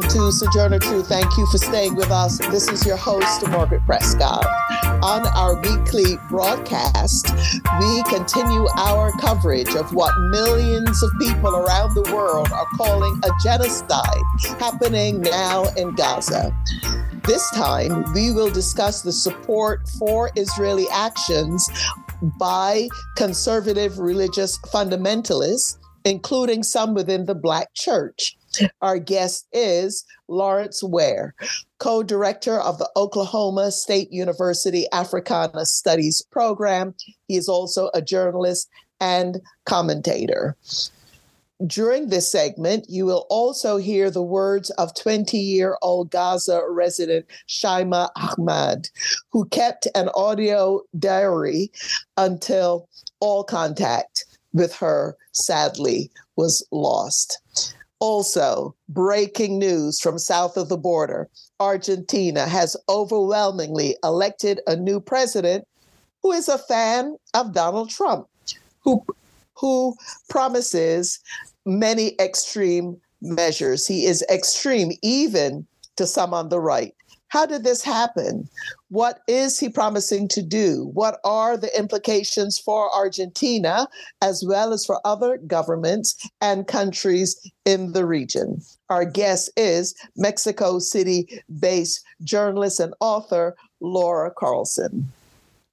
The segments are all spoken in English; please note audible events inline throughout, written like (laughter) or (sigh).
To Sojourner Truth. Thank you for staying with us. This is your host, Margaret Prescott. On our weekly broadcast, we continue our coverage of what millions of people around the world are calling a genocide happening now in Gaza. This time, we will discuss the support for Israeli actions by conservative religious fundamentalists, including some within the Black church. Our guest is Lawrence Ware, co director of the Oklahoma State University Africana Studies program. He is also a journalist and commentator. During this segment, you will also hear the words of 20 year old Gaza resident Shaima Ahmad, who kept an audio diary until all contact with her sadly was lost. Also, breaking news from south of the border Argentina has overwhelmingly elected a new president who is a fan of Donald Trump, who, who promises many extreme measures. He is extreme, even to some on the right. How did this happen? What is he promising to do? What are the implications for Argentina as well as for other governments and countries in the region? Our guest is Mexico City based journalist and author Laura Carlsen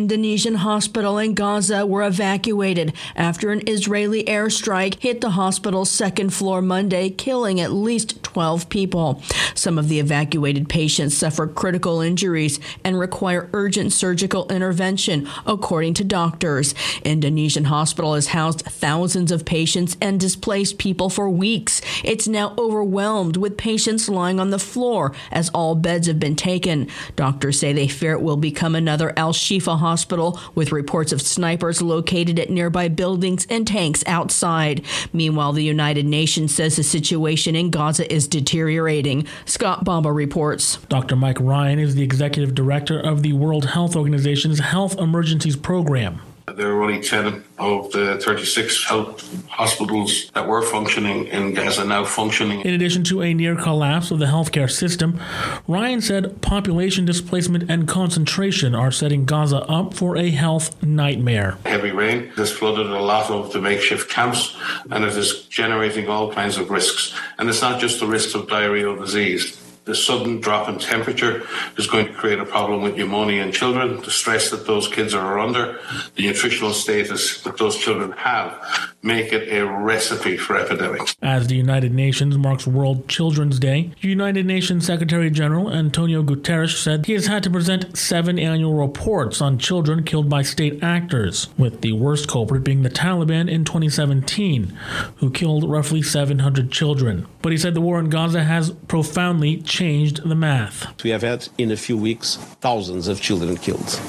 Indonesian hospital in Gaza were evacuated after an Israeli airstrike hit the hospital's second floor Monday, killing at least 12 people. Some of the evacuated patients suffer critical injuries and require urgent surgical intervention, according to doctors. Indonesian hospital has housed thousands of patients and displaced people for weeks. It's now overwhelmed with patients lying on the floor as all beds have been taken. Doctors say they fear it will become another Al Shifa hospital with reports of snipers located at nearby buildings and tanks outside. Meanwhile, the United Nations says the situation in Gaza is deteriorating. Scott Bamba reports. Dr. Mike Ryan is the executive director of the World Health Organization's Health Emergencies Program. There are only 10 of the 36 health hospitals that were functioning in Gaza now functioning. In addition to a near collapse of the healthcare system, Ryan said population displacement and concentration are setting Gaza up for a health nightmare. Heavy rain has flooded a lot of the makeshift camps and it is generating all kinds of risks. And it's not just the risks of diarrheal disease. The sudden drop in temperature is going to create a problem with pneumonia in children, the stress that those kids are under, the nutritional status that those children have make it a recipe for epidemics. As the United Nations marks World Children's Day, United Nations Secretary General Antonio Guterres said he has had to present seven annual reports on children killed by state actors, with the worst culprit being the Taliban in 2017, who killed roughly 700 children. But he said the war in Gaza has profoundly changed the math. We have had in a few weeks thousands of children killed.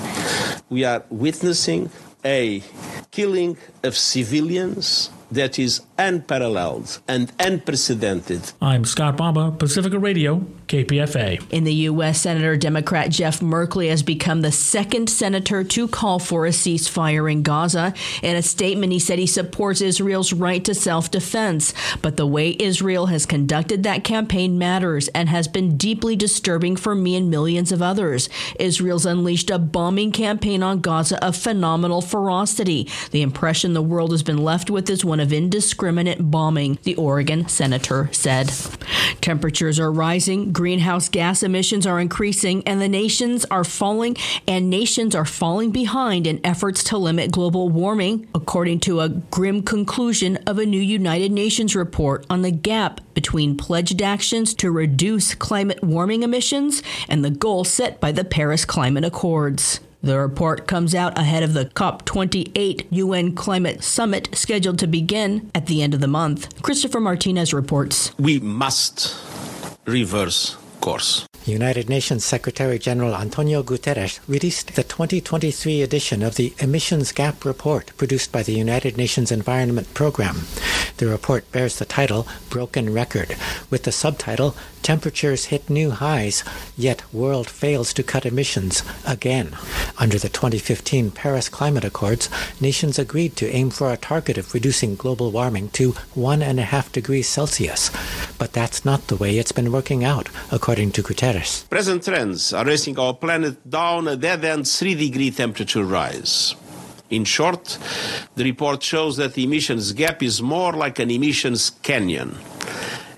We are witnessing a killing of civilians that is unparalleled and unprecedented. I'm Scott Bamba, Pacifica Radio, KPFA. In the U.S., Senator Democrat Jeff Merkley has become the second senator to call for a ceasefire in Gaza. In a statement, he said he supports Israel's right to self defense. But the way Israel has conducted that campaign matters and has been deeply disturbing for me and millions of others. Israel's unleashed a bombing campaign on Gaza of phenomenal ferocity. The impression the world has been left with is one of indiscriminate bombing, the Oregon senator said. Temperatures are rising, greenhouse gas emissions are increasing, and the nations are falling and nations are falling behind in efforts to limit global warming, according to a grim conclusion of a new United Nations report on the gap between pledged actions to reduce climate warming emissions and the goal set by the Paris Climate Accords. The report comes out ahead of the COP28 UN Climate Summit scheduled to begin at the end of the month. Christopher Martinez reports. We must reverse course. United Nations Secretary General Antonio Guterres released the 2023 edition of the Emissions Gap Report produced by the United Nations Environment Programme. The report bears the title Broken Record, with the subtitle Temperatures Hit New Highs, Yet World Fails to Cut Emissions Again. Under the 2015 Paris Climate Accords, nations agreed to aim for a target of reducing global warming to 1.5 degrees Celsius. But that's not the way it's been working out, according to Guterres. Present trends are racing our planet down a dead end 3 degree temperature rise. In short, the report shows that the emissions gap is more like an emissions canyon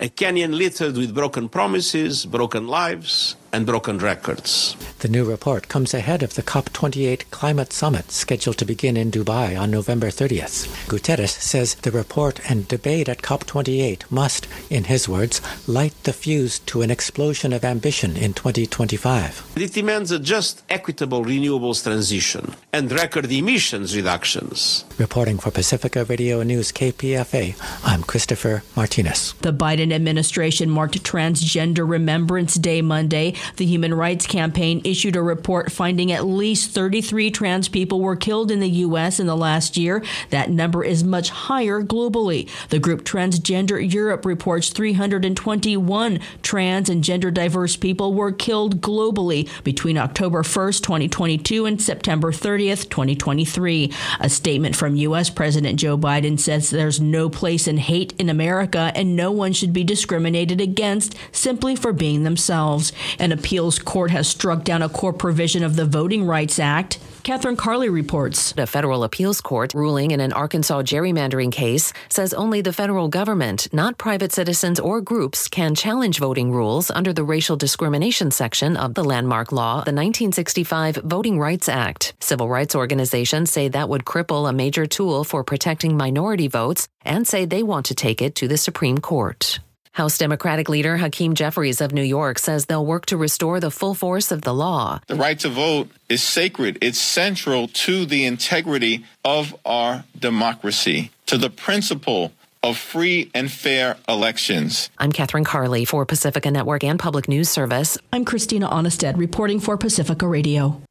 a canyon littered with broken promises, broken lives, and broken records. The new report comes ahead of the COP28 climate summit scheduled to begin in Dubai on November 30th. Guterres says the report and debate at COP28 must, in his words, light the fuse to an explosion of ambition in 2025. It demands a just, equitable renewables transition and record emissions reductions. Reporting for Pacifica Radio News KPFA, I'm Christopher Martinez. The Biden administration marked Transgender Remembrance Day Monday the Human Rights Campaign issued a report finding at least 33 trans people were killed in the U.S. in the last year. That number is much higher globally. The group Transgender Europe reports 321 trans and gender diverse people were killed globally between October 1st, 2022 and September 30th, 2023. A statement from U.S. President Joe Biden says there's no place in hate in America and no one should be discriminated against simply for being themselves. An appeals court has struck down a core provision of the Voting Rights Act. Catherine Carley reports. A federal appeals court ruling in an Arkansas gerrymandering case says only the federal government, not private citizens or groups, can challenge voting rules under the racial discrimination section of the landmark law, the 1965 Voting Rights Act. Civil rights organizations say that would cripple a major tool for protecting minority votes and say they want to take it to the Supreme Court. House Democratic leader Hakeem Jeffries of New York says they'll work to restore the full force of the law. The right to vote is sacred, it's central to the integrity of our democracy, to the principle of free and fair elections. I'm Catherine Carley for Pacifica Network and Public News Service. I'm Christina Aanestad reporting for Pacifica Radio.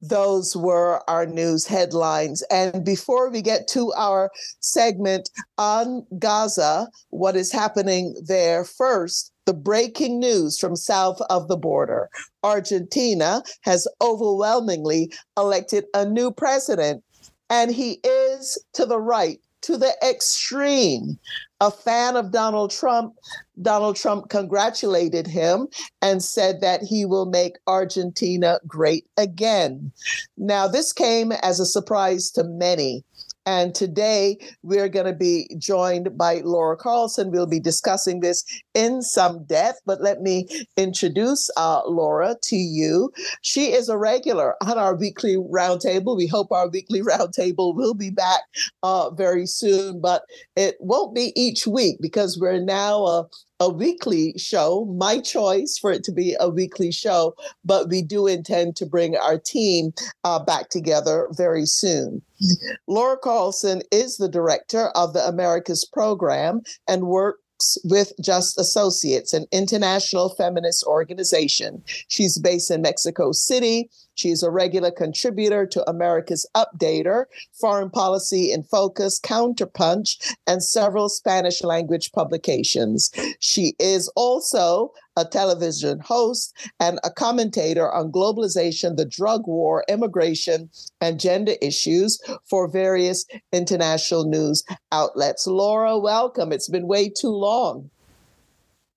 Those were our news headlines. And before we get to our segment on Gaza, what is happening there first? The breaking news from south of the border. Argentina has overwhelmingly elected a new president, and he is to the right to the extreme. A fan of Donald Trump, Donald Trump congratulated him and said that he will make Argentina great again. Now, this came as a surprise to many. And today we're going to be joined by Laura Carlsen. We'll be discussing this in some depth, but let me introduce uh, Laura to you. She is a regular on our weekly roundtable. We hope our weekly (laughs) roundtable will be back uh, very soon, but it won't be each week because we're now a, a weekly show, my choice for it to be a weekly show, but we do intend to bring our team uh, back together very soon. Laura Carlsen is the director of the Americas program and works with Just Associates, an international feminist organization. She's based in Mexico City. She's a regular contributor to America's Updater, Foreign Policy in Focus, Counterpunch, and several Spanish language publications. She is also a television host and a commentator on globalization, the drug war, immigration, and gender issues for various international news outlets. Laura, welcome. It's been way too long.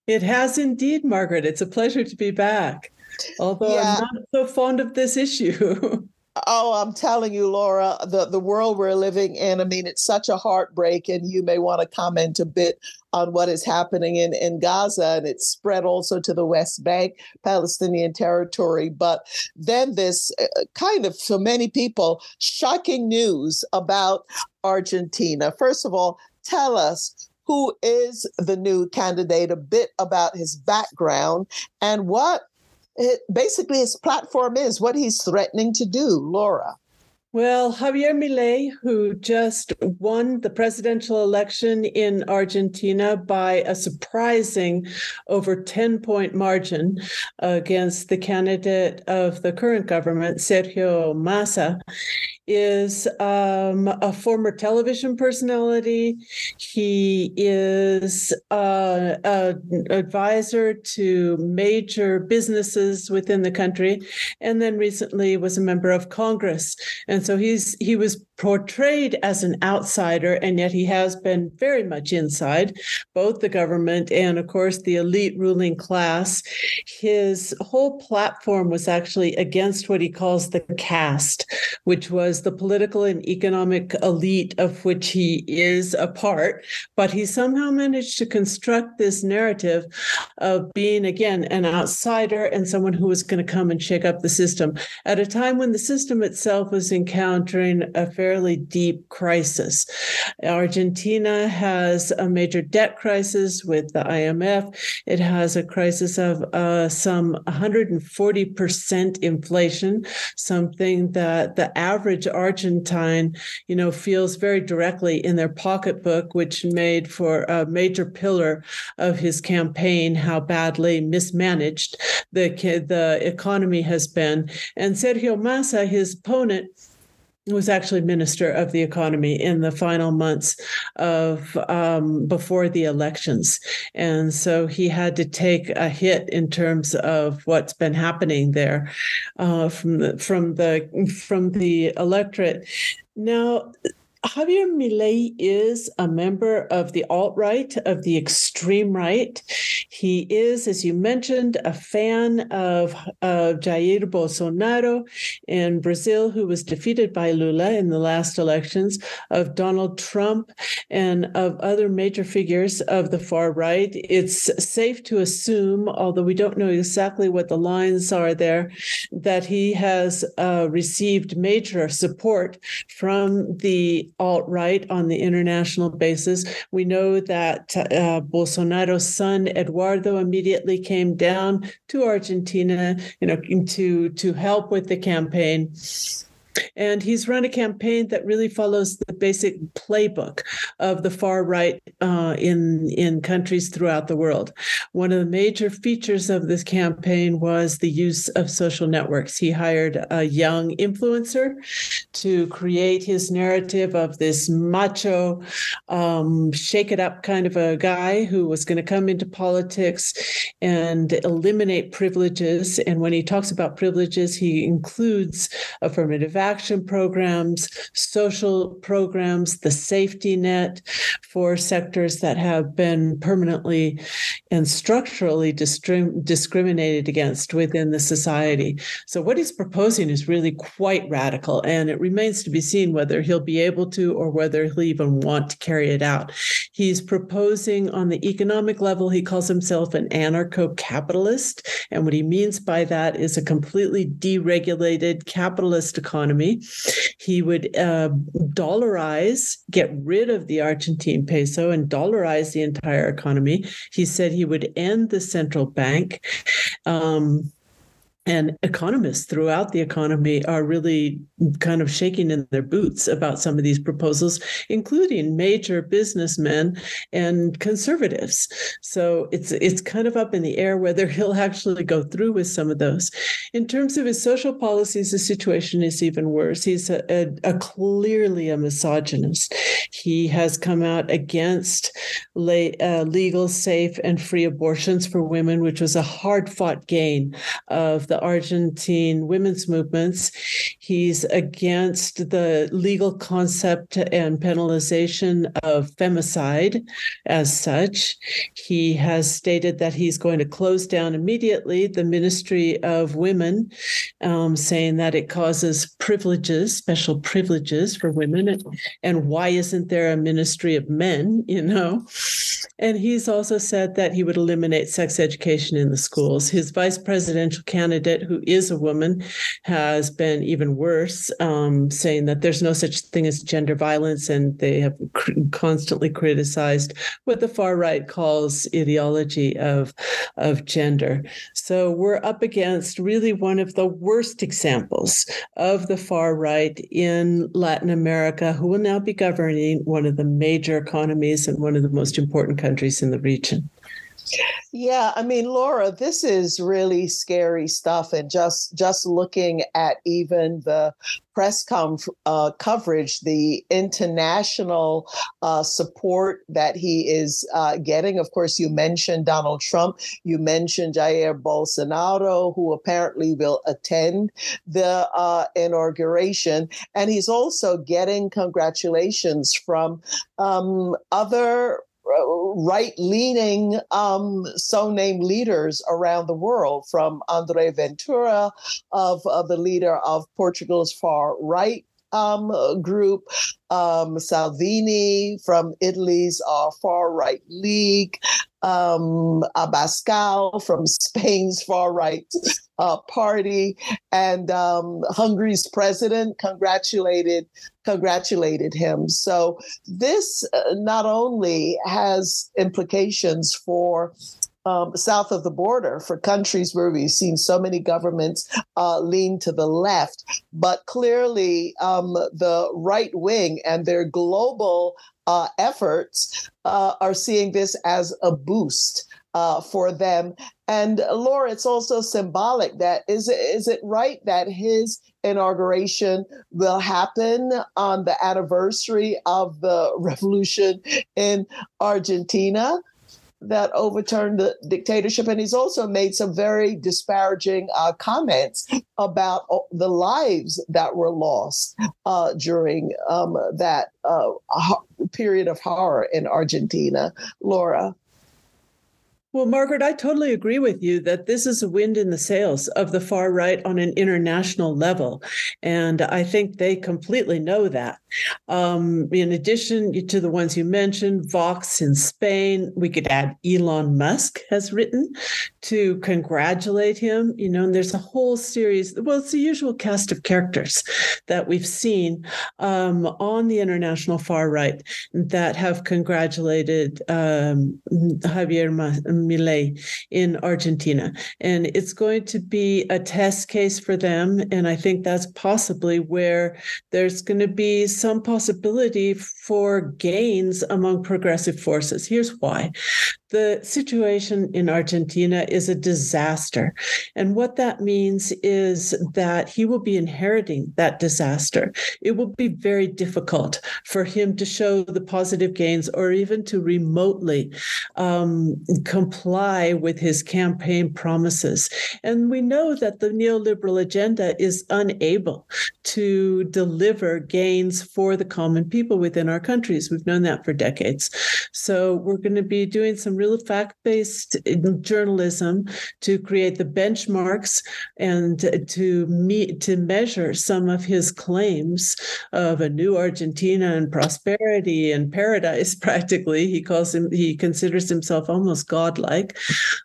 It has indeed, Margaret. It's a pleasure to be back although yeah. I'm not so fond of this issue. (laughs) Oh, I'm telling you, Laura, the, the world we're living in, I mean, it's such a heartbreak. And you may want to comment a bit on what is happening in, in Gaza. And it's spread also to the West Bank, Palestinian territory. But then this uh, kind of, so many people, shocking news about Argentina. First of all, tell us who is the new candidate, a bit about his background, and what it, basically his platform is what he's threatening to do, Laura. Well, Javier Milei, who just won the presidential election in Argentina by a surprising over 10 point margin against the candidate of the current government, Sergio Massa, is um, a former television personality. He is uh, an advisor to major businesses within the country, and then recently was a member of Congress. And so he's he was portrayed as an outsider, and yet he has been very much inside both the government and, of course, the elite ruling class. His whole platform was actually against what he calls the caste, which was the political and economic elite of which he is a part. But he somehow managed to construct this narrative of being, again, an outsider and someone who was going to come and shake up the system at a time when the system itself was encountering a fair fairly deep crisis. Argentina has a major debt crisis with the IMF. It has a crisis of uh, some 140% inflation, something that the average Argentine, you know, feels very directly in their pocketbook, which made for a major pillar of his campaign how badly mismanaged the the economy has been. And Sergio Massa, his opponent, was actually minister of the economy in the final months of um, before the elections. And so he had to take a hit in terms of what's been happening there uh, from the from the from the electorate. Now Javier Milei is a member of the alt right, of the extreme right. He is, as you mentioned, a fan of, of Jair Bolsonaro in Brazil, who was defeated by Lula in the last elections, of Donald Trump, and of other major figures of the far right. It's safe to assume, although we don't know exactly what the lines are there, that he has uh, received major support from the alt right on the international basis. We know that uh, Bolsonaro's son Eduardo immediately came down to Argentina, you know, to to help with the campaign. And he's run a campaign that really follows the basic playbook of the far right uh, in in countries throughout the world. One of the major features of this campaign was the use of social networks. He hired a young influencer to create his narrative of this macho, um, shake it up kind of a guy who was going to come into politics and eliminate privileges. And when he talks about privileges, he includes affirmative action programs, social programs, the safety net for sectors that have been permanently and structurally discriminated against within the society. So, what he's proposing is really quite radical, and it remains to be seen whether he'll be able to or whether he'll even want to carry it out. He's proposing on the economic level, he calls himself an anarcho capitalist. And what he means by that is a completely deregulated capitalist economy economy. He would uh, dollarize, get rid of the Argentine peso and dollarize the entire economy. He said he would end the central bank. Um, and economists throughout the economy are really kind of shaking in their boots about some of these proposals, including major businessmen and conservatives. So it's it's kind of up in the air whether (laughs) he'll actually go through with some of those. In terms of his social policies, the situation is even worse. He's a, a, a clearly a misogynist. He has come out against uh, legal, safe, and free abortions for women, which was a hard fought gain of the Argentine women's movements. He's against the legal concept and penalization of femicide as such. He has stated that he's going to close down immediately the Ministry of Women, um, saying that it causes privileges, special privileges for women. And why isn't there a Ministry of Men, you know? And he's also said that he would eliminate sex education in the schools. His vice presidential candidate, who is a woman, has been even worse, um, saying that there's no such thing as gender violence, and they have cr- constantly criticized what the far right calls ideology of, of gender. So we're up against really one of the worst examples of the far right in Latin America, who will now be governing one of the major economies and one of the most important countries in the region. Yeah, I mean, Laura, this is really scary stuff, and just just looking at even the press com- uh, coverage, the international uh, support that he is uh, getting. Of course, you mentioned Donald Trump, you mentioned Jair Bolsonaro, who apparently will attend the uh, inauguration, and he's also getting congratulations from um, other right leaning um, so named leaders around the world, from Andre Ventura, of the leader of Portugal's far right um, group, um, Salvini from Italy's uh, far right league, um, Abascal from Spain's far right uh, party, and um, Hungary's president congratulated congratulated him. So this uh, not only has implications for um, south of the border for countries where we've seen so many governments uh, lean to the left. But clearly, um, the right wing and their global uh, efforts uh, are seeing this as a boost. Uh, for them. And Laura, it's also symbolic that is it, is it right that his inauguration will happen on the anniversary of the revolution in Argentina? that overturned the dictatorship. And he's also made some very disparaging uh, comments about uh, the lives that were lost uh, during um, that uh, period of horror in Argentina. Laura. Well, Margaret, I totally agree with you that this is a wind in the sails of the far right on an international level. And I think they completely know that. Um, in addition to the ones you mentioned, Vox in Spain, we could add Elon Musk has written to congratulate him. You know, and there's a whole series, well, it's the usual cast of characters that we've seen um, on the international far right that have congratulated um, Javier Milei in Argentina. And it's going to be a test case for them. And I think that's possibly where there's going to be some possibility for gains among progressive forces. Here's why the situation in Argentina is a disaster. And what that means is that he will be inheriting that disaster. It will be very difficult for him to show the positive gains or even to remotely um, comply with his campaign promises. And we know that the neoliberal agenda is unable to deliver gains for the common people within our countries. We've known that for decades. So we're going to be doing some real fact-based journalism to create the benchmarks and to meet to measure some of his claims of a new Argentina and prosperity and paradise. (laughs) Practically, he calls him. He considers himself almost godlike.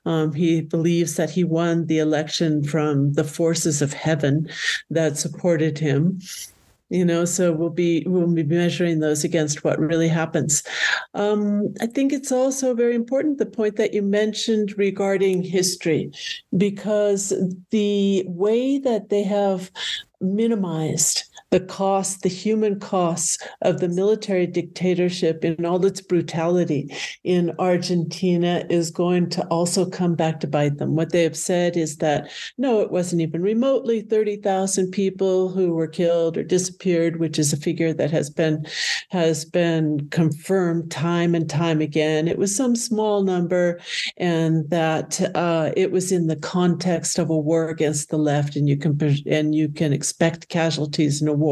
Um, he believes that he won the election from the forces of heaven that supported him you know so we'll be we'll be measuring those against what really happens. Um, i think it's also very important the point that you mentioned regarding history because the way that they have minimized the cost, the human costs of the military dictatorship in all its brutality in Argentina is going to also come back to bite them. What they have said is that no, it wasn't even remotely 30,000 people who were killed or disappeared, which is a figure that has been has been confirmed time and time again. It was some small number, and that uh, it was in the context of a war against the left, and you can and you can expect casualties in a war.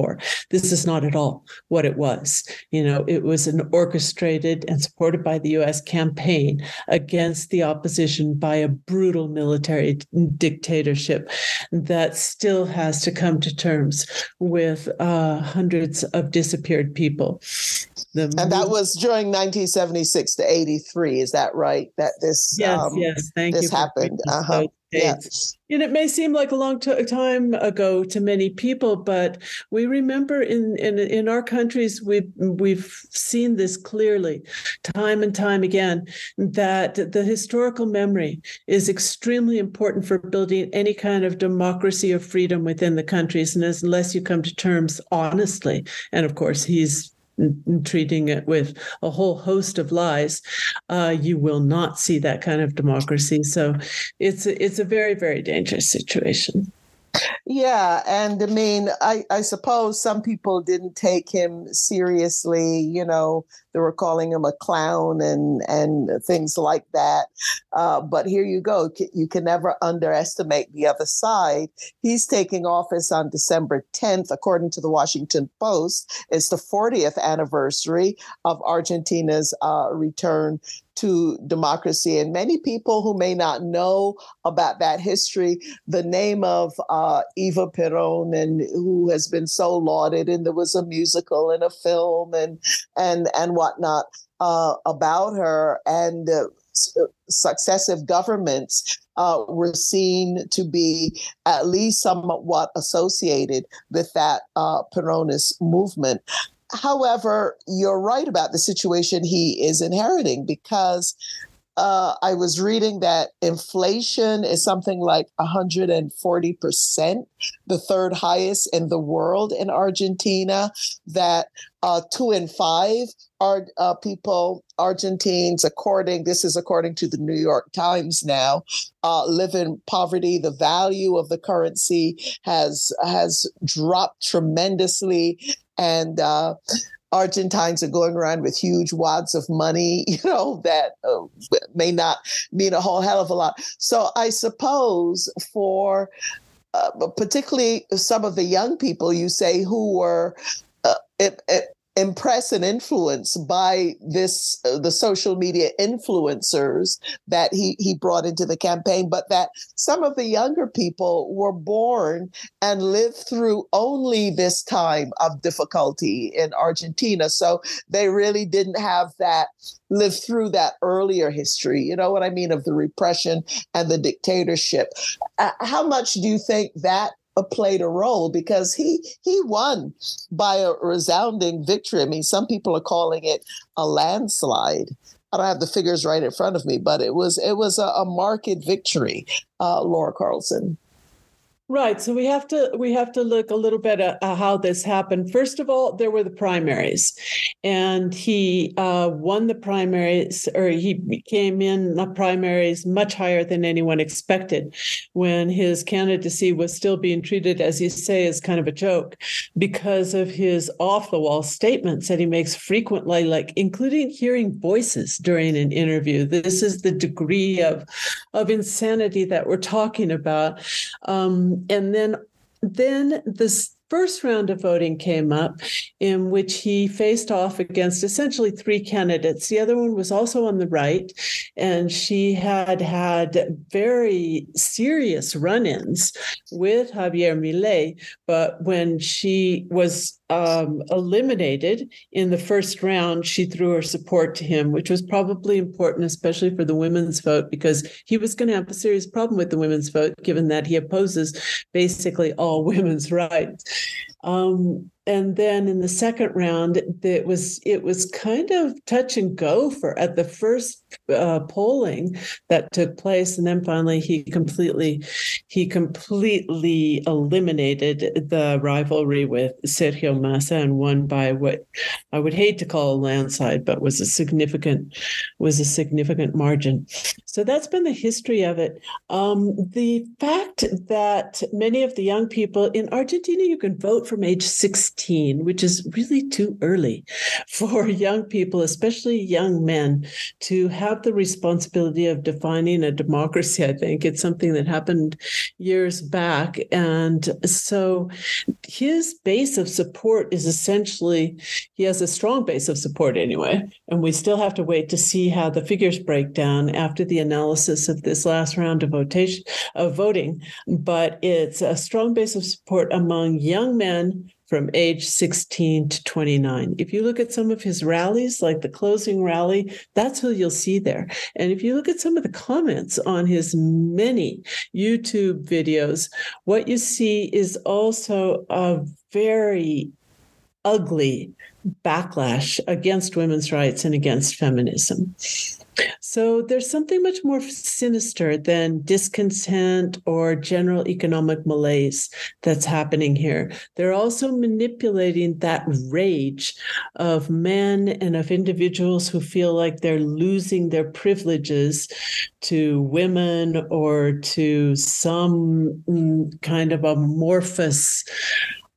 This is not at all what it was. You know, it was an orchestrated and supported by the US campaign against the opposition by a brutal military dictatorship that still has to come to terms with uh, hundreds of disappeared people. The and that was during 1976 to 83. Is that right? That this yes, um, yes, thank this you happened. Uh-huh. Yes. And it may seem like a long t- time ago to many people, but we remember in, in in our countries we've we've seen this clearly, time and time again, that the historical memory is extremely important for building any kind of democracy or freedom within the countries. And as unless you come to terms honestly, and of course he's treating it with a whole host of lies, uh, you will not see that kind of democracy. So it's it's a very very dangerous situation. Yeah, and I mean, I, I suppose some people didn't take him seriously. You know, they were calling him a clown and and things like that. Uh, but here you go. You can never underestimate the other side. He's taking office on December 10th, according to the Washington Post. It's the 40th anniversary of Argentina's uh, return to democracy. And many people who may not know about that history, the name of uh, Eva Peron, and who has been so lauded, and there was a musical and a film and and and whatnot uh, about her, and uh, successive governments uh, were seen to be at least somewhat associated with that uh, Peronist movement. However, you're right about the situation he is inheriting because uh, I was reading that inflation is something like 140%, the third highest in the world in Argentina. That uh, two in five are uh, people, Argentines, according this is according to the New York Times now, uh, live in poverty. The value of the currency has has dropped tremendously and uh, Argentines are going around with huge wads of money, (laughs) you know, that uh, may not mean a whole hell of a lot. So I suppose for uh, particularly some of the young people you say who were uh, it, it, impressed and influenced by this uh, the social media influencers that he he brought into the campaign but that some of the younger people were born and lived through only this time of difficulty in Argentina. So they really didn't have that lived through that earlier history you know what i mean of the repression and the dictatorship. Uh, how much do you think that played a role because he he won by a resounding victory. I mean, some people are calling it a landslide. I don't have the figures right in front of me, but it was it was a, a marked victory, uh, Laura Carlsen. Right. So we have to we have to look a little bit at how this happened. First of all, there were the primaries, and he uh, won the primaries, or he came in the primaries much higher than anyone expected, when his candidacy was still being treated, as you say, as kind of a joke, because of his off the wall statements that he makes frequently, like including hearing voices during an interview. This is the degree of of insanity that we're talking about. Um, and then then this first round of voting came up in which he faced off against essentially three candidates. The other one was also on the right, and she had had very serious run ins with Javier Milei. But when she was um, eliminated in the first round, she threw her support to him, which was probably important, especially for the women's vote, because he was going to have a serious problem with the women's vote, given that he opposes basically all (laughs) women's rights. Um, and then in the second round it was it was kind of touch and go for at the first uh, polling that took place. And then finally he completely he completely eliminated the rivalry with Sergio Massa and won by what I would hate to call a landslide but was a significant was a significant margin. So that's been the history of it. Um, the fact that many of the young people in Argentina you can vote from age 16 16, which is really too early for (laughs) young people, especially young men, to have the responsibility of defining a democracy. I think it's something that happened years back. And so his base of support is essentially, he has a strong base of support anyway. And we still have to wait to see how the figures break down after the analysis of this last round of votation of voting. But it's a strong base of support among young men from age 16 to 29. If you look at some of his rallies, like the closing rally, that's who you'll see there. And if you look at some of the comments on his many YouTube videos, what you see is also a very ugly backlash against women's rights and against feminism. So there's something much more sinister than discontent or general economic malaise that's happening here. They're also manipulating that rage of men and of individuals who feel like they're losing their privileges to women or to some mm, kind of amorphous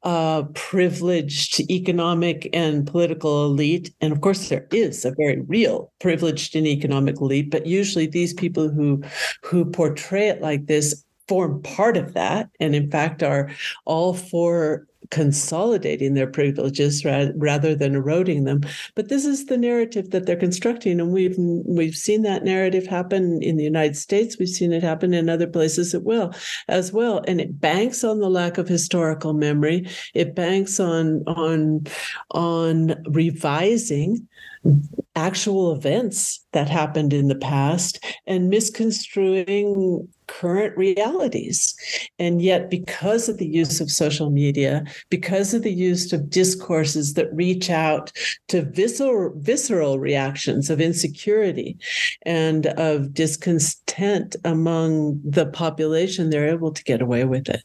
uh, privileged economic and political elite. And of course, there is a very real privileged and economic elite, but usually these people who who portray it like this form part of that, and in fact are all for consolidating their privileges ra- rather than eroding them. But this is the narrative that they're constructing, and we've we've seen that narrative happen in the United States. We've seen it happen in other places as well, as well. And it banks on the lack of historical memory. It banks on on on revising actual events that happened in the past and misconstruing current realities. And yet, because of the use of social media, because of the use of discourses that reach out to visceral, visceral reactions of insecurity and of discontent among the population, they're able to get away with it.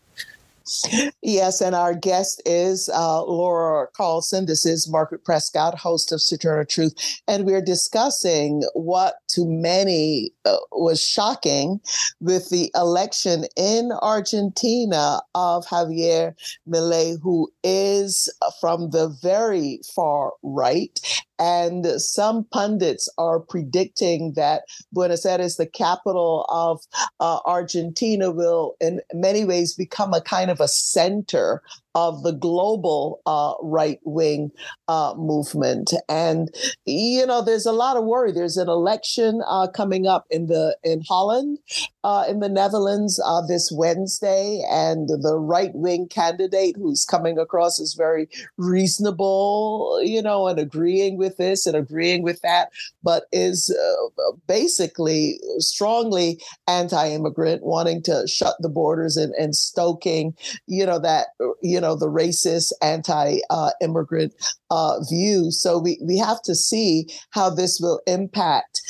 Yes, and our guest is uh, Laura Carlsen. This is Margaret Prescott, host of Sojourner Truth, and we're discussing what to many was shocking with the election in Argentina of Javier Milei, who is from the very far right. And some pundits are predicting that Buenos Aires, the capital of uh, Argentina, will in many ways become a kind of a center of the global uh, right wing uh, movement. And you know, there's a lot of worry. There's an election uh, coming up in the in Holland, uh, in the Netherlands uh, this Wednesday, and the right wing candidate who's coming across as very reasonable, you know, and agreeing with this and agreeing with that, but is uh, basically strongly anti-immigrant, wanting to shut the borders and, and stoking, you know, that you know the racist, anti-immigrant uh, view. So we we have to see how this will impact,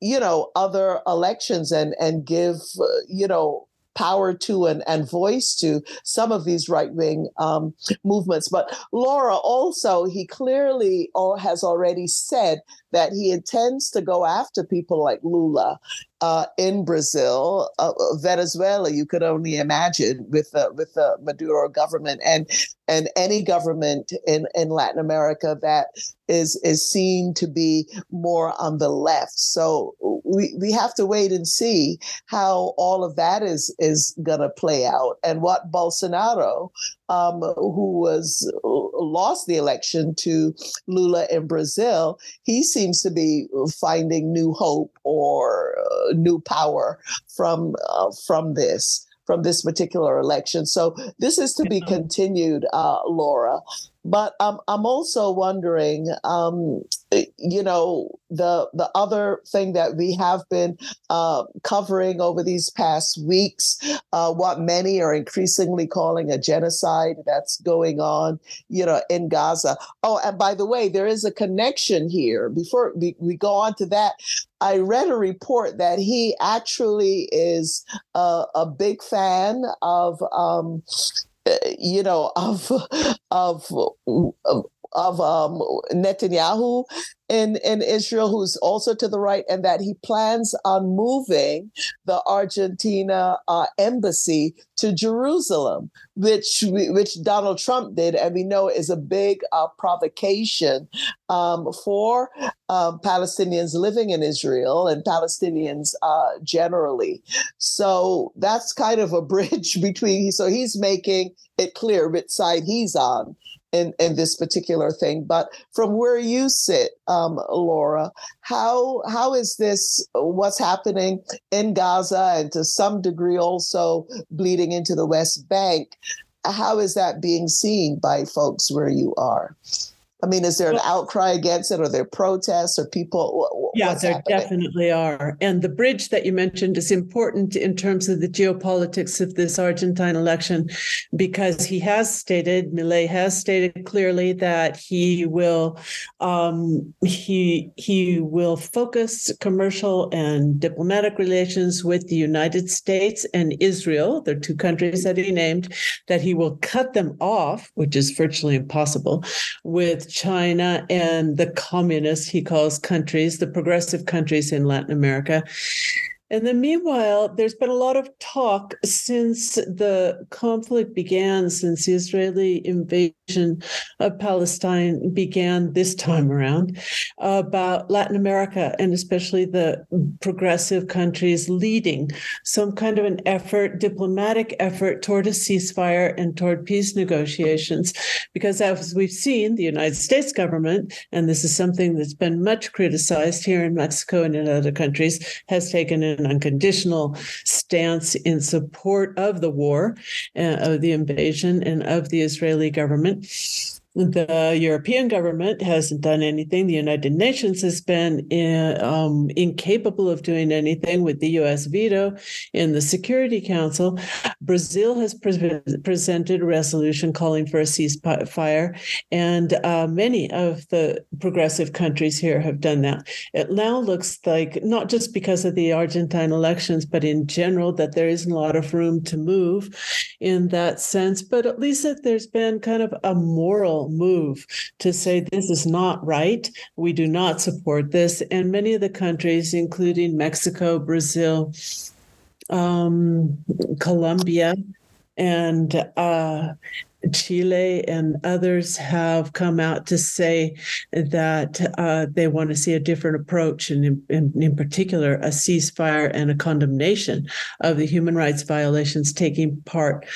you know, other elections and and give uh, you know power to and, and voice to some of these right wing um, movements. But Laura also, he clearly has already said that he intends to go after people like Lula uh, in Brazil, uh, uh, Venezuela. You could only imagine with the with the Maduro government and and any government in, in Latin America that is is seen to be more on the left. So we, we have to wait and see how all of that is is gonna play out and what Bolsonaro, um, who was lost the election to Lula in Brazil, he seems to be finding new hope or uh, new power from uh, from this from this particular election. So this is to be continued, uh, Laura. But um, I'm also wondering, um, you know, the the other thing that we have been uh, covering over these past weeks, uh, what many are increasingly calling a genocide that's going on, you know, in Gaza. Oh, and by the way, there is a connection here. Before we, we go on to that, I read a report that he actually is a, a big fan of. Um, Uh, you know, of, of, of of um, Netanyahu in, in Israel, who's also to the right, and that he plans on moving the Argentina uh, embassy to Jerusalem, which which Donald Trump did, and we know is a big uh, provocation um, for um, Palestinians living in Israel and Palestinians uh, generally. So that's kind of a (laughs) bridge between. So he's making it clear which side he's on in, in this particular thing. But from where you sit, um, Laura, how how is this what's happening in Gaza and to some degree also bleeding into the West Bank? How is that being seen by folks where you are? I mean, is there an outcry against it? Are there protests or people? Yeah, there happening? definitely are. And the bridge that you mentioned is important in terms of the geopolitics of this Argentine election because he has stated, Milei has stated clearly that he will um, he he will focus commercial and diplomatic relations with the United States and Israel. They're two countries that he named. That he will cut them off, which is virtually impossible, with China and the communist, he calls countries, the progressive countries in Latin America. And then, meanwhile, there's been a lot of talk since the conflict began, since the Israeli invasion of Palestine began this time around, about Latin America and especially the progressive countries leading some kind of an effort, diplomatic effort toward a ceasefire and toward peace negotiations. Because as we've seen, the United States government, and this is something that's been much criticized here in Mexico and in other countries, has taken an unconditional stance in support of the war, uh, of the invasion, and of the Israeli government the European government hasn't done anything. The United Nations has been in, um, incapable of doing anything with the U.S. veto in the Security Council. Brazil has pre- presented a resolution calling for a ceasefire, and uh, many of the progressive countries here have done that. It now looks like, not just because of the Argentine elections, but in general, that there isn't a lot of room to move in that sense, but at least that there's been kind of a moral move to say this is not right. We do not support this. And many of the countries, including Mexico, Brazil, um, Colombia, and uh, Chile and others have come out to say that uh, they want to see a different approach, and in, in, in, particular, a ceasefire and a condemnation of the human rights violations taking part,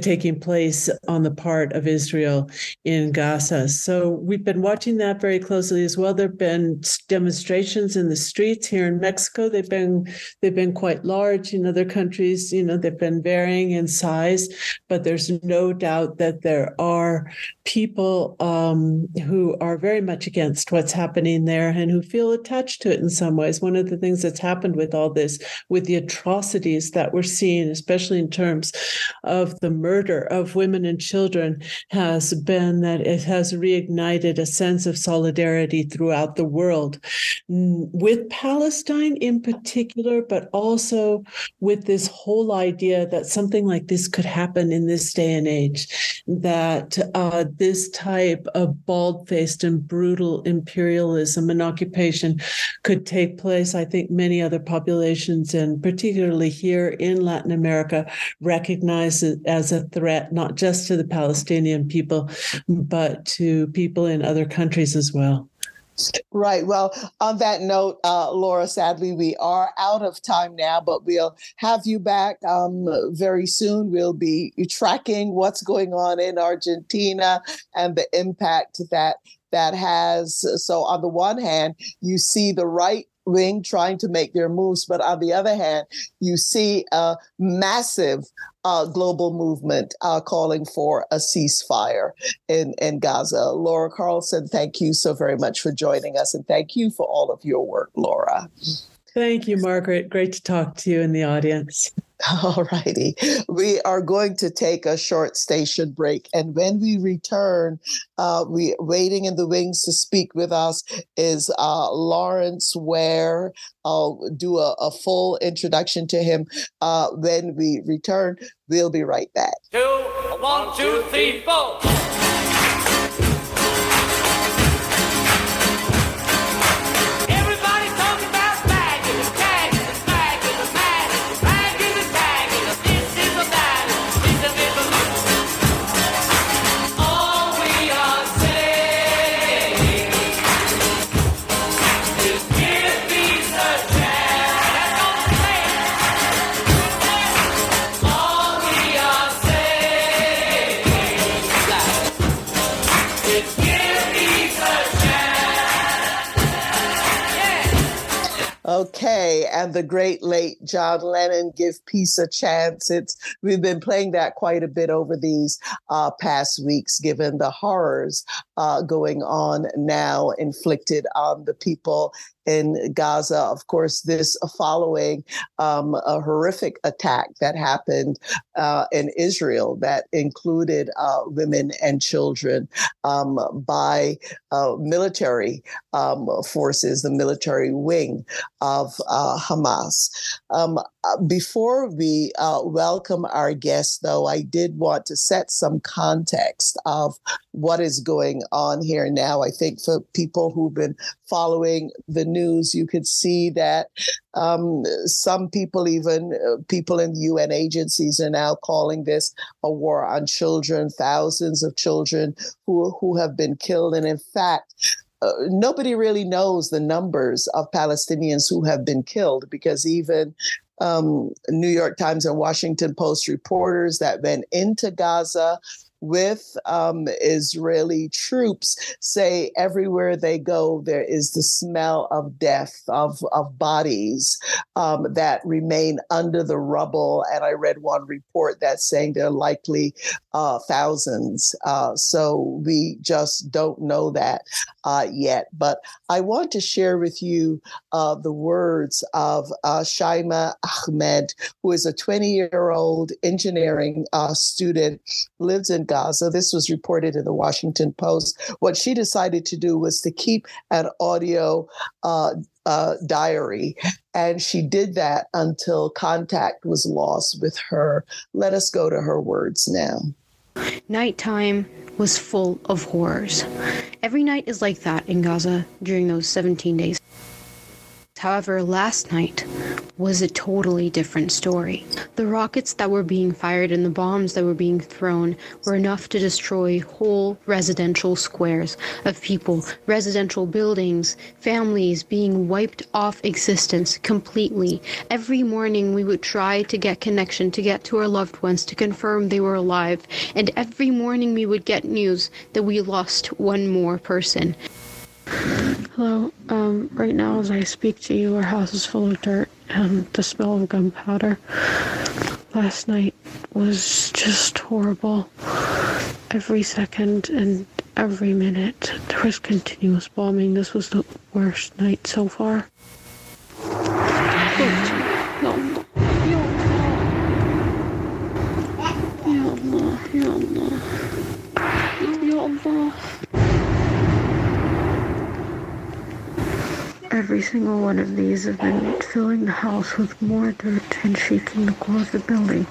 taking place on the part of Israel in Gaza. So we've been watching that very closely as well. There've been demonstrations in the streets here in Mexico. They've been they've been quite large. In other countries, you know, they've been varying in size, but there's no doubt that there are people um, who are very much against what's happening there and who feel attached to it in some ways. One of the things that's happened with all this, with the atrocities that we're seeing, especially in terms of the murder of women and children, has been that it has reignited a sense of solidarity throughout the world with Palestine in particular, but also with this whole idea that something like this could happen in this day and age that uh, this type of bald faced and brutal imperialism and occupation could take place. I think many other populations, and particularly here in Latin America, recognize it as a threat, not just to the Palestinian people, but to people in other countries as well. Right. Well, on that note, uh, Laura, sadly, we are out of time now, but we'll have you back um, very soon. We'll be tracking what's going on in Argentina and the impact that that has. So, on the one hand, you see the right wing trying to make their moves, but on the other hand, you see a massive uh, global movement uh, calling for a ceasefire in, in Gaza. Laura Carlsen, thank you so very much for joining us, and thank you for all of your work, Laura. Thank you, Margaret. Great to talk to you in the audience. (laughs) All righty. We are going to take a short station break. And when we return, uh, we waiting in the wings to speak with us is uh, Lawrence Ware. I'll do a, a, full introduction to him uh, when we return. We'll be right back. Two, one, two, three, four. Okay, and the great late John Lennon, "Give Peace a Chance." It's we've been playing that quite a bit over these uh, past weeks, given the horrors uh, going on now inflicted on the people in Gaza. Of course, this following um, a horrific attack that happened uh, in Israel that included uh, women and children um, by uh, military um, forces, the military wing of uh, Hamas. Um, uh, before we uh, welcome our guests, though, I did want to set some context of what is going on here now. I think for people who've been following the news, you could see that um, some people, even uh, people in the UN agencies, are now calling this a war on children. Thousands of children who who have been killed, and in fact. Uh, nobody really knows the numbers of Palestinians who have been killed because even um, New York Times and Washington Post reporters that went into Gaza with um, Israeli troops say everywhere they go, there is the smell of death, of, of bodies um, that remain under the rubble. And I read one report that's saying there are likely uh, thousands. Uh, so we just don't know that uh, yet. But I want to share with you uh, the words of uh, Shaima Ahmed, who is a 20 year old engineering uh, student, lives in Gaza. This was reported in the Washington Post. What she decided to do was to keep an audio uh, uh, diary. And she did that until contact was lost with her. Let us go to her words now. Nighttime was full of horrors. Every night is like that in Gaza during those 17 days. However, last night was a totally different story. The rockets that were being fired and the bombs that were being thrown were enough to destroy whole residential squares of people, residential buildings, families being wiped off existence completely. Every morning we would try to get connection, to get to our loved ones, to confirm they were alive. And every morning we would get news that we lost one more person. Hello. Um, right now, as I speak to you, our house is full of dirt and the smell of gunpowder. Last night was just horrible. Every second and every minute, there was continuous bombing. This was the worst night so far. Every single one of these have been filling the house with more dirt and shaking the core of the building.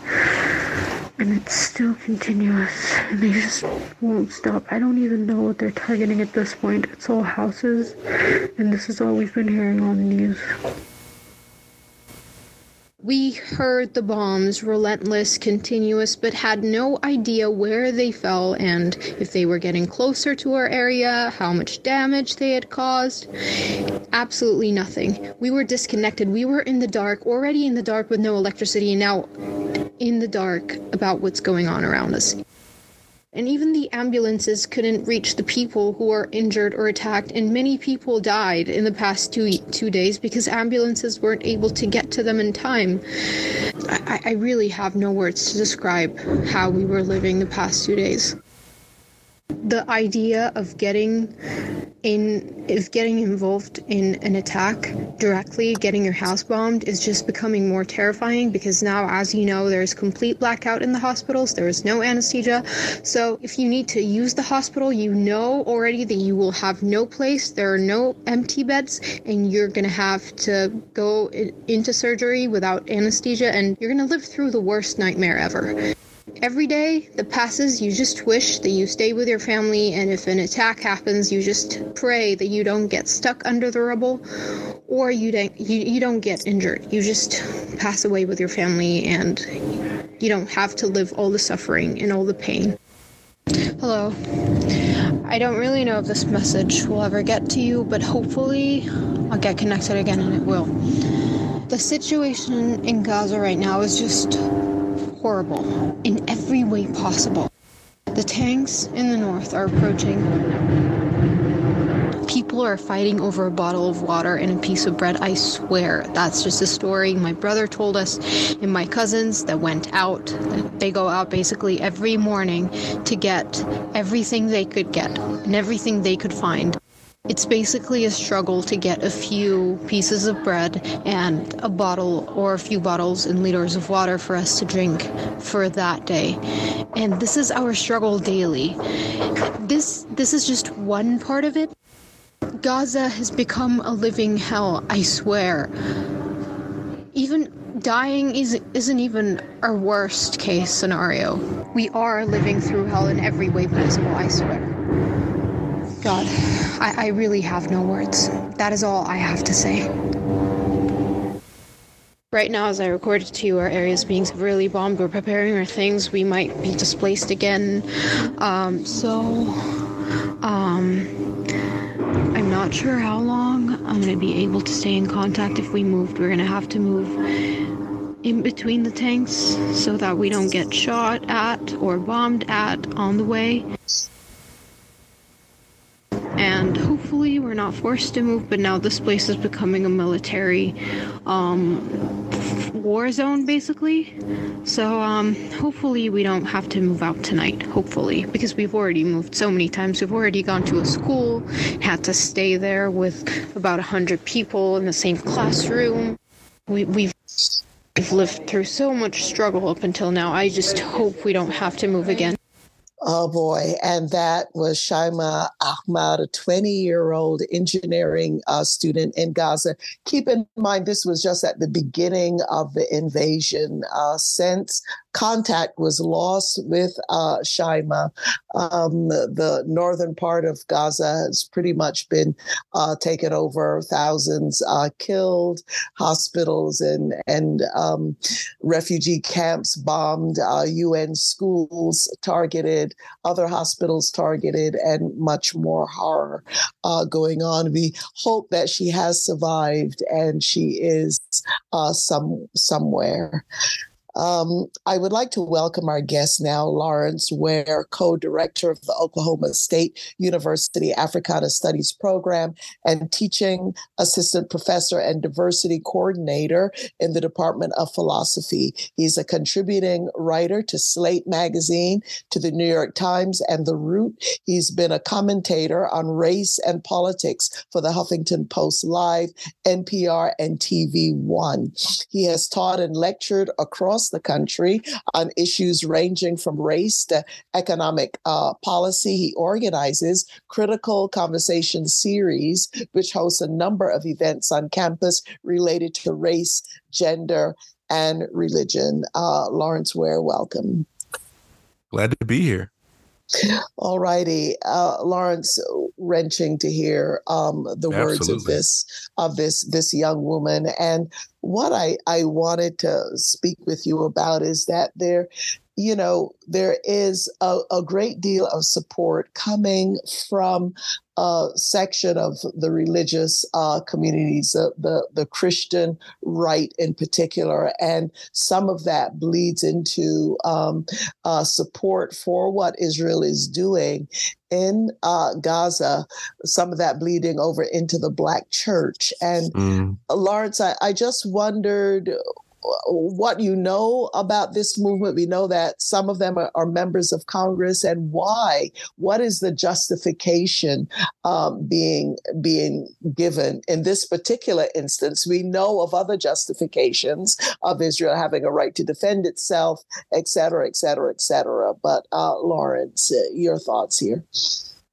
And it's still continuous, and they just won't stop. I don't even know what they're targeting at this point. It's all houses, and this is all we've been hearing on the news. We heard the bombs, relentless, continuous, but had no idea where they fell and if they were getting closer to our area, how much damage they had caused. Absolutely nothing. We were disconnected. We were in the dark, already in the dark with no electricity, and now in the dark about what's going on around us. And even the ambulances couldn't reach the people who were injured or attacked, and many people died in the past two two days because ambulances weren't able to get to them in time. I, I really have no words to describe how we were living the past two days the idea of getting in of getting involved in an attack directly getting your house bombed is just becoming more terrifying because now as you know there's complete blackout in the hospitals. There is no anesthesia. So if you need to use the hospital you know already that you will have no place. There are no empty beds and you're going to have to go into surgery without anesthesia and you're going to live through the worst nightmare ever Every day that passes, you just wish that you stay with your family, and if an attack happens, you just pray that you don't get stuck under the rubble or you don't, you, you don't get injured. You just pass away with your family, and you don't have to live all the suffering and all the pain. Hello. I don't really know if this message will ever get to you, but hopefully I'll get connected again and it will. The situation in Gaza right now is just horrible in every way possible. The tanks in the north are approaching People are fighting over a bottle of water and a piece of bread. I swear, that's just a story my brother told us, and my cousins that went out. They go out basically every morning to get everything they could get and everything they could find. It's basically a struggle to get a few pieces of bread and a bottle or a few bottles and liters of water for us to drink for that day. And this is our struggle daily. This this is just one part of it. Gaza has become a living hell, I swear. Even dying is, isn't even our worst case scenario. We are living through hell in every way possible, I swear. God, I, I really have no words. That is all I have to say. Right now, as I recorded to you, our area is being severely bombed. We're preparing our things. We might be displaced again. Um, so, um, I'm not sure how long I'm going to be able to stay in contact if we moved. We're going to have to move in between the tanks so that we don't get shot at or bombed at on the way and hopefully we're not forced to move but now this place is becoming a military um, war zone basically so um, hopefully we don't have to move out tonight hopefully because we've already moved so many times we've already gone to a school had to stay there with about a 100 people in the same classroom we, we've We've lived through so much struggle up until now. I just hope we don't have to move again. Oh boy. And that was Shaima Ahmad, a 20 year old engineering uh, student in Gaza. Keep in mind, this was just at the beginning of the invasion. Uh, since contact was lost with uh, Shaima, um, the northern part of Gaza has pretty much been uh, taken over, thousands uh, killed, hospitals and, and um, refugee camps bombed, UN uh, schools targeted other hospitals targeted, and much more horror uh, going on. We hope that she has survived and she is uh, some somewhere. Um, I would like to welcome our guest now, Lawrence Ware, co director of the Oklahoma State University Africana Studies Program and teaching assistant professor and diversity coordinator in the Department of Philosophy. He's a contributing writer to Slate Magazine, to the New York Times, and The Root. He's been a commentator on race and politics for the Huffington Post Live, NPR, and TV One. He has taught and lectured across across the country on issues ranging from race to economic uh, policy. He organizes Critical Conversation Series, which hosts a number of events on campus related to race, gender, and religion. Uh, Lawrence Ware, welcome. Glad to be here. All righty, uh, Lawrence, wrenching to hear um, the Absolutely. words of this of this this young woman. And what I I wanted to speak with you about is that there you know, there is a, a, great deal of support coming from a section of the religious uh, communities, uh, the, the Christian right in particular. And some of that bleeds into um, uh, support for what Israel is doing in uh, Gaza, some of that bleeding over into the Black church. And mm. Lawrence, I, I just wondered what you know about this movement. We know that some of them are, are members of Congress, and why? What is the justification um, being being given in this particular instance? We know of other justifications of Israel having a right to defend itself, et cetera, et cetera, et cetera. But uh, Lawrence, uh, your thoughts here?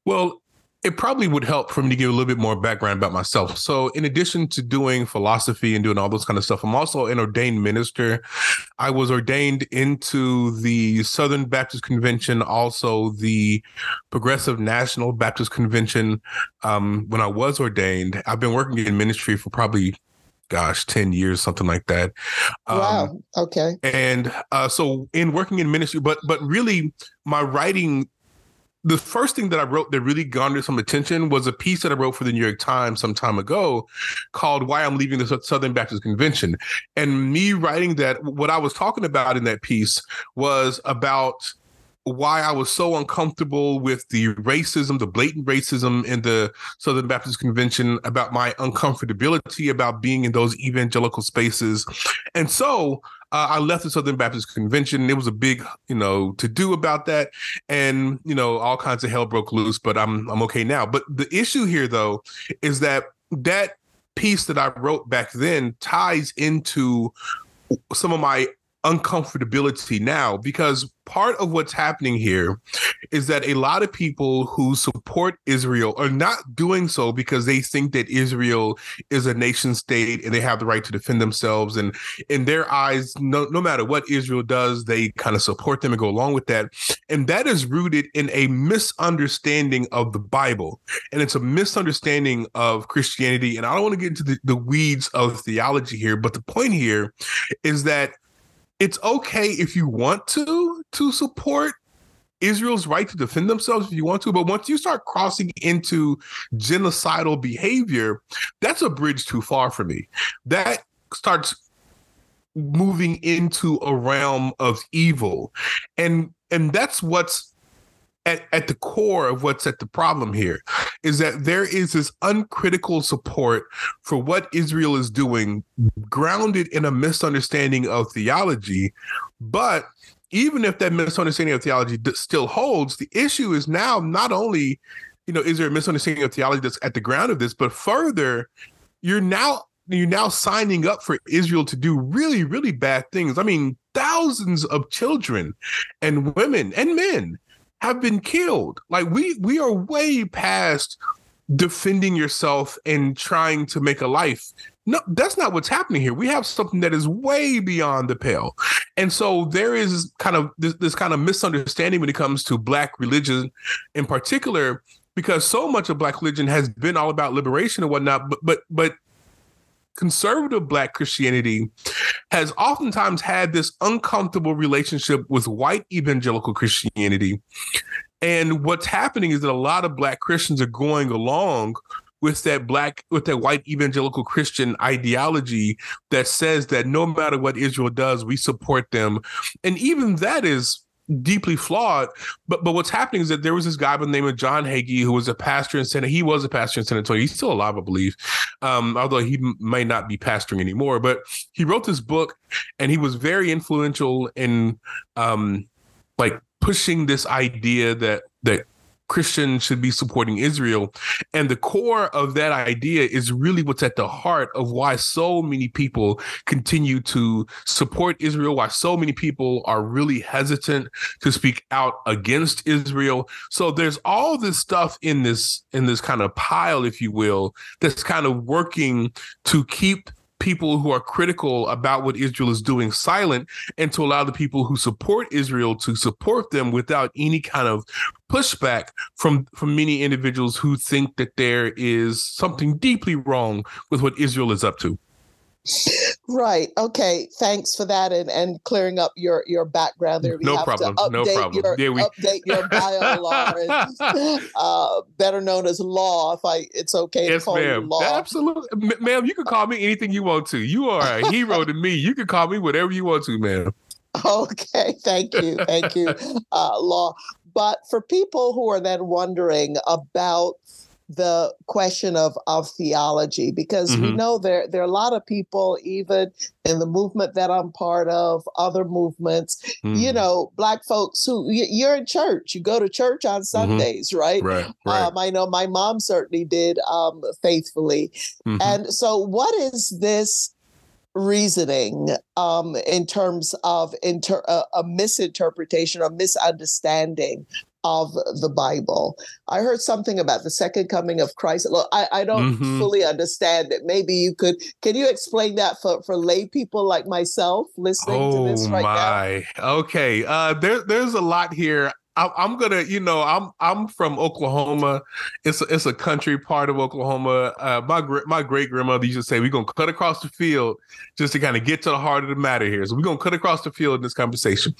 Well, it probably would help for me to give a little bit more background about myself. So, in addition to doing philosophy and doing all those kind of stuff, I'm also an ordained minister. I was ordained into the Southern Baptist Convention, also the Progressive National Baptist Convention. Um, when I was ordained, I've been working in ministry for probably gosh, 10 years, something like that. Um, wow. Okay. And uh, so in working in ministry, but but really my writing the first thing that I wrote that really garnered some attention was a piece that I wrote for the New York Times some time ago called Why I'm Leaving the Southern Baptist Convention. And me writing that, what I was talking about in that piece was about why I was so uncomfortable with the racism, the blatant racism in the Southern Baptist Convention, about my uncomfortability about being in those evangelical spaces. And so uh, I left the Southern Baptist Convention. It was a big, you know, to do about that, and you know, all kinds of hell broke loose. But I'm I'm okay now. But the issue here, though, is that that piece that I wrote back then ties into some of my uncomfortability now because part of what's happening here is that a lot of people who support Israel are not doing so because they think that Israel is a nation state and they have the right to defend themselves. And in their eyes, no, no matter what Israel does, they kind of support them and go along with that. And that is rooted in a misunderstanding of the Bible. And it's a misunderstanding of Christianity. And I don't want to get into the, the weeds of theology here, but the point here is that it's okay if you want to to support Israel's right to defend themselves if you want to, but once you start crossing into genocidal behavior, that's a bridge too far for me. That starts moving into a realm of evil. And and that's what's at, at the core of what's at the problem here is that there is this uncritical support for what Israel is doing, grounded in a misunderstanding of theology. But even if that misunderstanding of theology still holds, the issue is now not only, you know, is there a misunderstanding of theology that's at the ground of this, but further, you're now you're now signing up for Israel to do really, really bad things. I mean, thousands of children and women and men have been killed. Like we we are way past defending yourself and trying to make a life. No, that's not what's happening here. We have something that is way beyond the pale. And so there is kind of this, this kind of misunderstanding when it comes to black religion in particular, because so much of black religion has been all about liberation and whatnot. But but but conservative black Christianity has oftentimes had this uncomfortable relationship with white evangelical Christianity. And what's happening is that a lot of black Christians are going along with that black with that white evangelical Christian ideology that says that no matter what Israel does, we support them. And even that is deeply flawed. But but what's happening is that there was this guy by the name of John Hagee who was a pastor in San. He was a pastor in San Antonio. He's still alive, I believe, um, although he m- may not be pastoring anymore. But he wrote this book, and he was very influential in um, like pushing this idea that that Christians should be supporting Israel. And the core of that idea is really what's at the heart of why so many people continue to support Israel, why so many people are really hesitant to speak out against Israel. So there's all this stuff in this in this kind of pile, if you will, that's kind of working to keep people who are critical about what Israel is doing silent and to allow the people who support Israel to support them without any kind of pushback from from many individuals who think that there is something deeply wrong with what Israel is up to. Right. Okay. Thanks for that and, and clearing up your your background there. We no problem. no problem. Your, yeah, we update your bio law, (laughs) uh, better known as law. If I, it's okay yes, to call ma'am. you law. Absolutely, M- ma'am. You can call me anything you want to. You are a hero to me. You can call me whatever you want to, ma'am. Okay. Thank you. Thank you, (laughs) uh, law. But for people who are then wondering about the question of of theology because mm-hmm. we know there there are a lot of people even in the movement that I'm part of other movements mm-hmm. you know black folks who you're in church you go to church on mm-hmm. Sundays mm-hmm. right, right, right. Um, I know my mom certainly did um, faithfully mm-hmm. and so what is this reasoning um, in terms of inter- uh, a misinterpretation or misunderstanding of the Bible. I heard something about the second coming of Christ. Look, I, I don't mm-hmm. fully understand it. Maybe you could. Can you explain that for for lay people like myself listening oh to this right my. now? Okay, uh, there there's a lot here. I'm gonna, you know, I'm I'm from Oklahoma. It's a, it's a country part of Oklahoma. Uh, my my great grandmother used to say, "We're gonna cut across the field just to kind of get to the heart of the matter here." So we're gonna cut across the field in this conversation.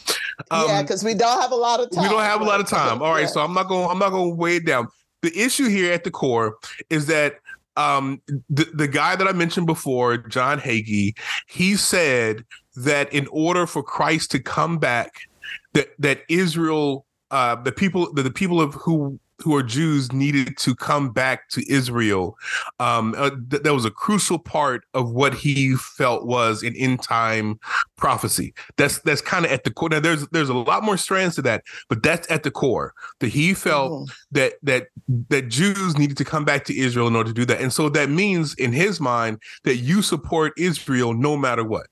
Um, yeah, because we don't have a lot of time. We don't have a lot of time. All right, yeah. so I'm not gonna I'm not gonna weigh it down. The issue here at the core is that um, the the guy that I mentioned before, John Hagee, he said that in order for Christ to come back, that that Israel uh, the people the, the people of who who are Jews needed to come back to Israel. Um, uh, th- that was a crucial part of what he felt was an end time prophecy. That's that's kind of at the core. Now, there's there's a lot more strands to that, but that's at the core. That he felt mm-hmm. that that that Jews needed to come back to Israel in order to do that, and so that means in his mind that you support Israel no matter what.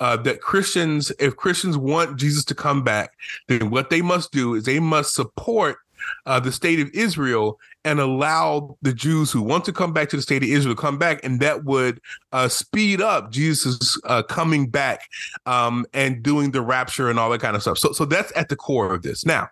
Uh, that Christians, if Christians want Jesus to come back, then what they must do is they must support uh, the state of Israel and allow the Jews who want to come back to the state of Israel to come back, and that would uh, speed up Jesus' uh, coming back um, and doing the rapture and all that kind of stuff. So, so that's at the core of this. Now,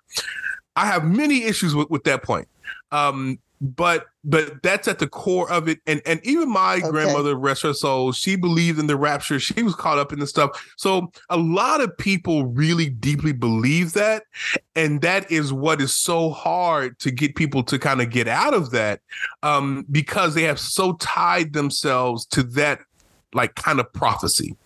I have many issues with, with that point. Um, but but that's at the core of it and and even my okay. grandmother rest her soul she believed in the rapture she was caught up in the stuff so a lot of people really deeply believe that and that is what is so hard to get people to kind of get out of that um because they have so tied themselves to that like kind of prophecy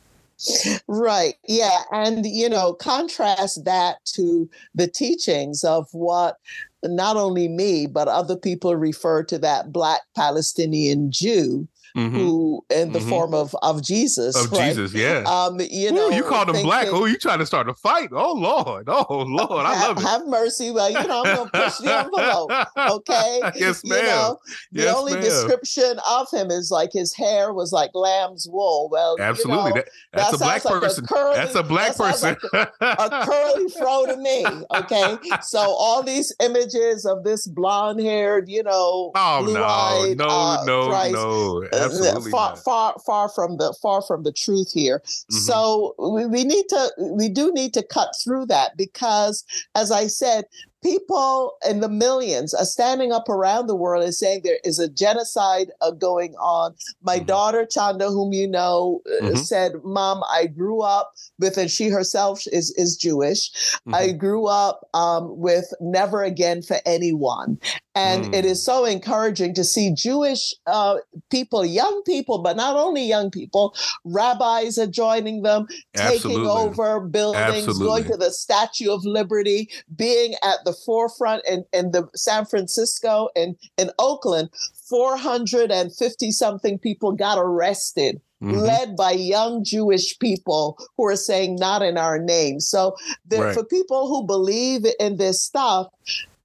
Right. Yeah. And, you know, contrast that to the teachings of what not only me, but other people refer to that Black Palestinian Jew mm-hmm. who in the mm-hmm. form of of Jesus. Of right? Jesus, yeah. Um, you know, Ooh, you called him black. Oh, you trying to start a fight? Oh Lord, oh Lord, I love it. Have mercy. Well, you know, I'm gonna push the envelope. Okay. (laughs) yes, ma'am. You know, the yes, only ma'am. description of him is like his hair was like lamb's wool. Well, absolutely. You know, that, that's that a black like person. A curly, that's a black that person. Like a, a curly fro to me. Okay. (laughs) So all these images of this blonde haired, you know, oh, blue-eyed, no, uh, no, Christ, no, absolutely far, not. far, far from the far from the truth here. Mm-hmm. So we, we need to, we do need to cut through that because, as I said, people in the millions are standing up around the world and saying there is a genocide uh, going on. My mm-hmm. daughter Chanda, whom you know, uh, mm-hmm. said, "Mom, I grew up with," and she herself is is Jewish. Mm-hmm. I grew up um, with "Never Again for Anyone," and mm. it is so encouraging to see Jewish uh, people, young people, but not only young people, rabbis are joining them, Absolutely. taking over buildings, Absolutely. going to the Statue of Liberty, being at the forefront in, in the San Francisco and in Oakland. 450 something people got arrested Mm-hmm. led by young Jewish people who are saying, not in our name. So, right. for people who believe in this stuff,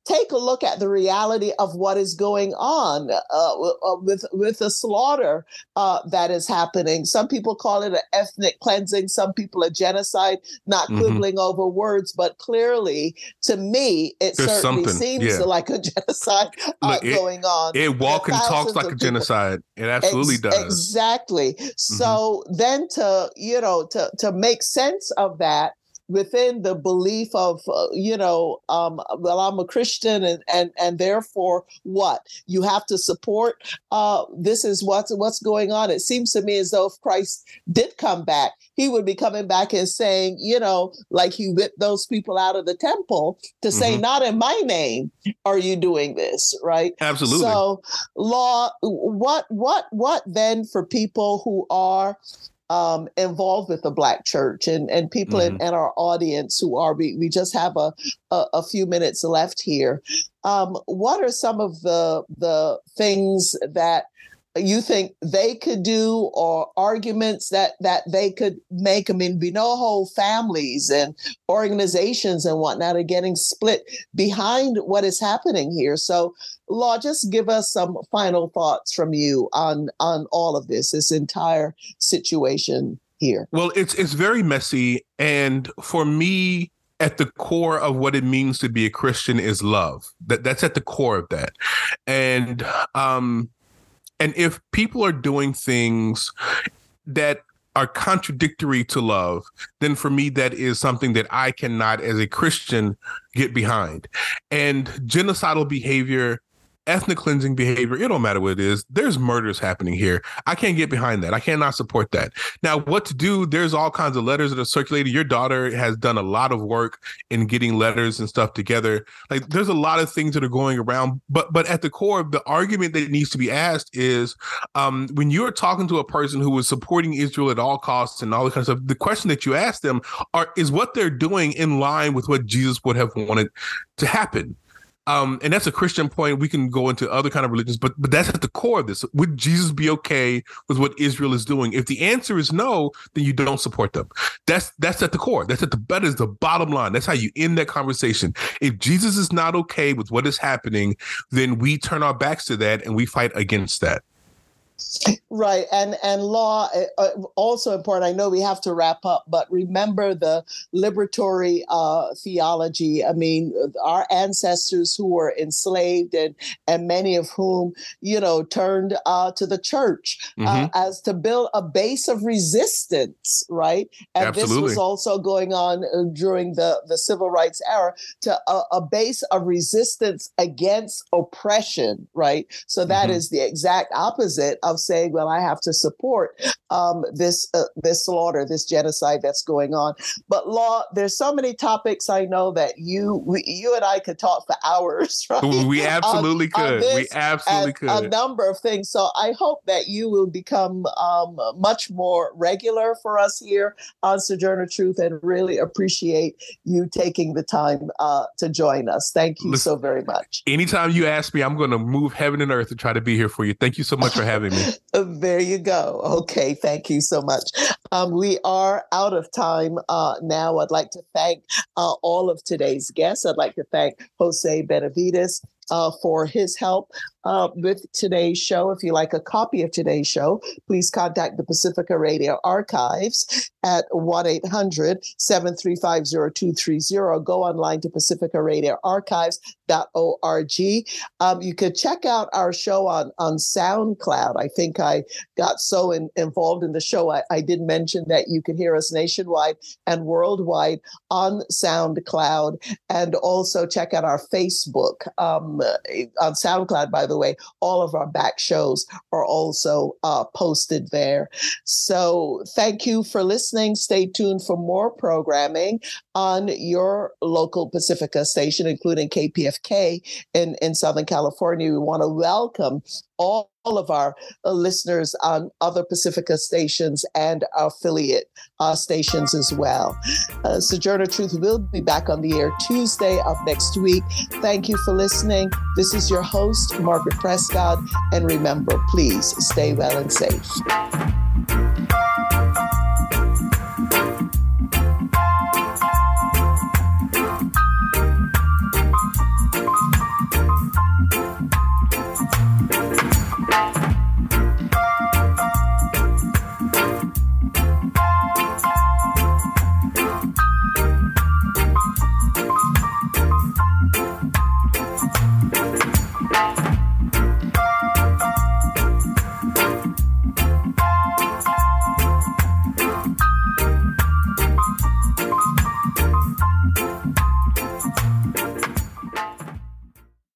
take a look at the reality of what is going on uh, uh, with with the slaughter uh, that is happening. Some people call it an ethnic cleansing. Some people a genocide. Not mm-hmm. quibbling mm-hmm. over words, but clearly, to me, it There's certainly seems yeah. like a (laughs) genocide uh, Look, it, going on. It walk and talks like a people. genocide. It absolutely Ex- does. Exactly. Mm-hmm. So then to you know to to make sense of that within the belief of uh, you know um, well i'm a christian and and and therefore what? You have to support uh, this is what's what's going on. It seems to me as though if christ did come back he would be coming back and saying you know like he whipped those people out of the temple to mm-hmm. say not in my name are you doing this right? Absolutely. So law what what what then for people who are um, involved with the Black church and, and people mm-hmm. in, in, our audience who are, we, we just have a, a, a few minutes left here. Um, what are some of the, the things that you think they could do or arguments that that they could make? I mean we know whole families and organizations and whatnot are getting split behind what is happening here. So law just give us some final thoughts from you on on all of this this entire situation here. Well it's it's very messy and for me at the core of what it means to be a christian is love. That that's at the core of that. And um and if people are doing things that are contradictory to love, then for me, that is something that I cannot, as a Christian, get behind. And genocidal behavior ethnic cleansing behavior. It don't matter what it is. There's murders happening here. I can't get behind that. I cannot support that. Now, what to do? There's all kinds of letters that are circulating. Your daughter has done a lot of work in getting letters and stuff together. Like there's a lot of things that are going around. But but at the core, of the argument that needs to be asked is um, when you're talking to a person who is supporting Israel at all costs and all that kind of stuff, the question that you ask them are is what they're doing in line with what Jesus would have wanted to happen? Um, and that's a Christian point. We can go into other kind of religions, but but that's at the core of this. Would Jesus be okay with what Israel is doing? If the answer is no, then you don't support them. That's that's at the core. That's at the that is the bottom line. That's how you end that conversation. If Jesus is not okay with what is happening, then we turn our backs to that and we fight against that. Right, and and law uh, uh, also important. I know we have to wrap up, but remember the liberatory uh, theology. I mean, our ancestors who were enslaved and and many of whom you know turned uh, to the church uh, mm-hmm. as to build a base of resistance. Right, and Absolutely. this was also going on uh, during the the civil rights era to a, a base of resistance against oppression. Right, so that mm-hmm. is the exact opposite of saying, well, I have to support um, this uh, this slaughter, this genocide that's going on. But law, there's so many topics I know that you we, you and I could talk for hours. (laughs) Right? We absolutely on, could. On we absolutely could. A number of things. So I hope that you will become um, much more regular for us here on Sojourner Truth, and really appreciate you taking the time uh, to join us. Thank you Listen, so very much. Anytime you ask me, I'm going to move heaven and earth to try to be here for you. Thank you so much for having me. (laughs) there you go. Okay, thank you so much. Um, we are out of time uh, now. I'd like to thank uh, all of today's guests. I'd like to thank Jose Benavides, uh, for his help uh, with today's show. If you like a copy of today's show, please contact the Pacifica Radio Archives at 1 800 735 0230. Go online to Pacifica Radio Archives.org. Um, you could check out our show on, on SoundCloud. I think I got so in, involved in the show, I, I did mention that you can hear us nationwide and worldwide on SoundCloud. And also check out our Facebook. Um, on SoundCloud, by the way, all of our back shows are also uh, posted there. So thank you for listening. Stay tuned for more programming on your local Pacifica station, including KPFK in, in Southern California. We want to welcome all of our uh, listeners on other Pacifica stations and affiliate uh, stations as well. Uh, Sojourner Truth will be back on the air Tuesday of next week. Thank you for listening. This is your host, Margaret Prescott. And remember, please stay well and safe.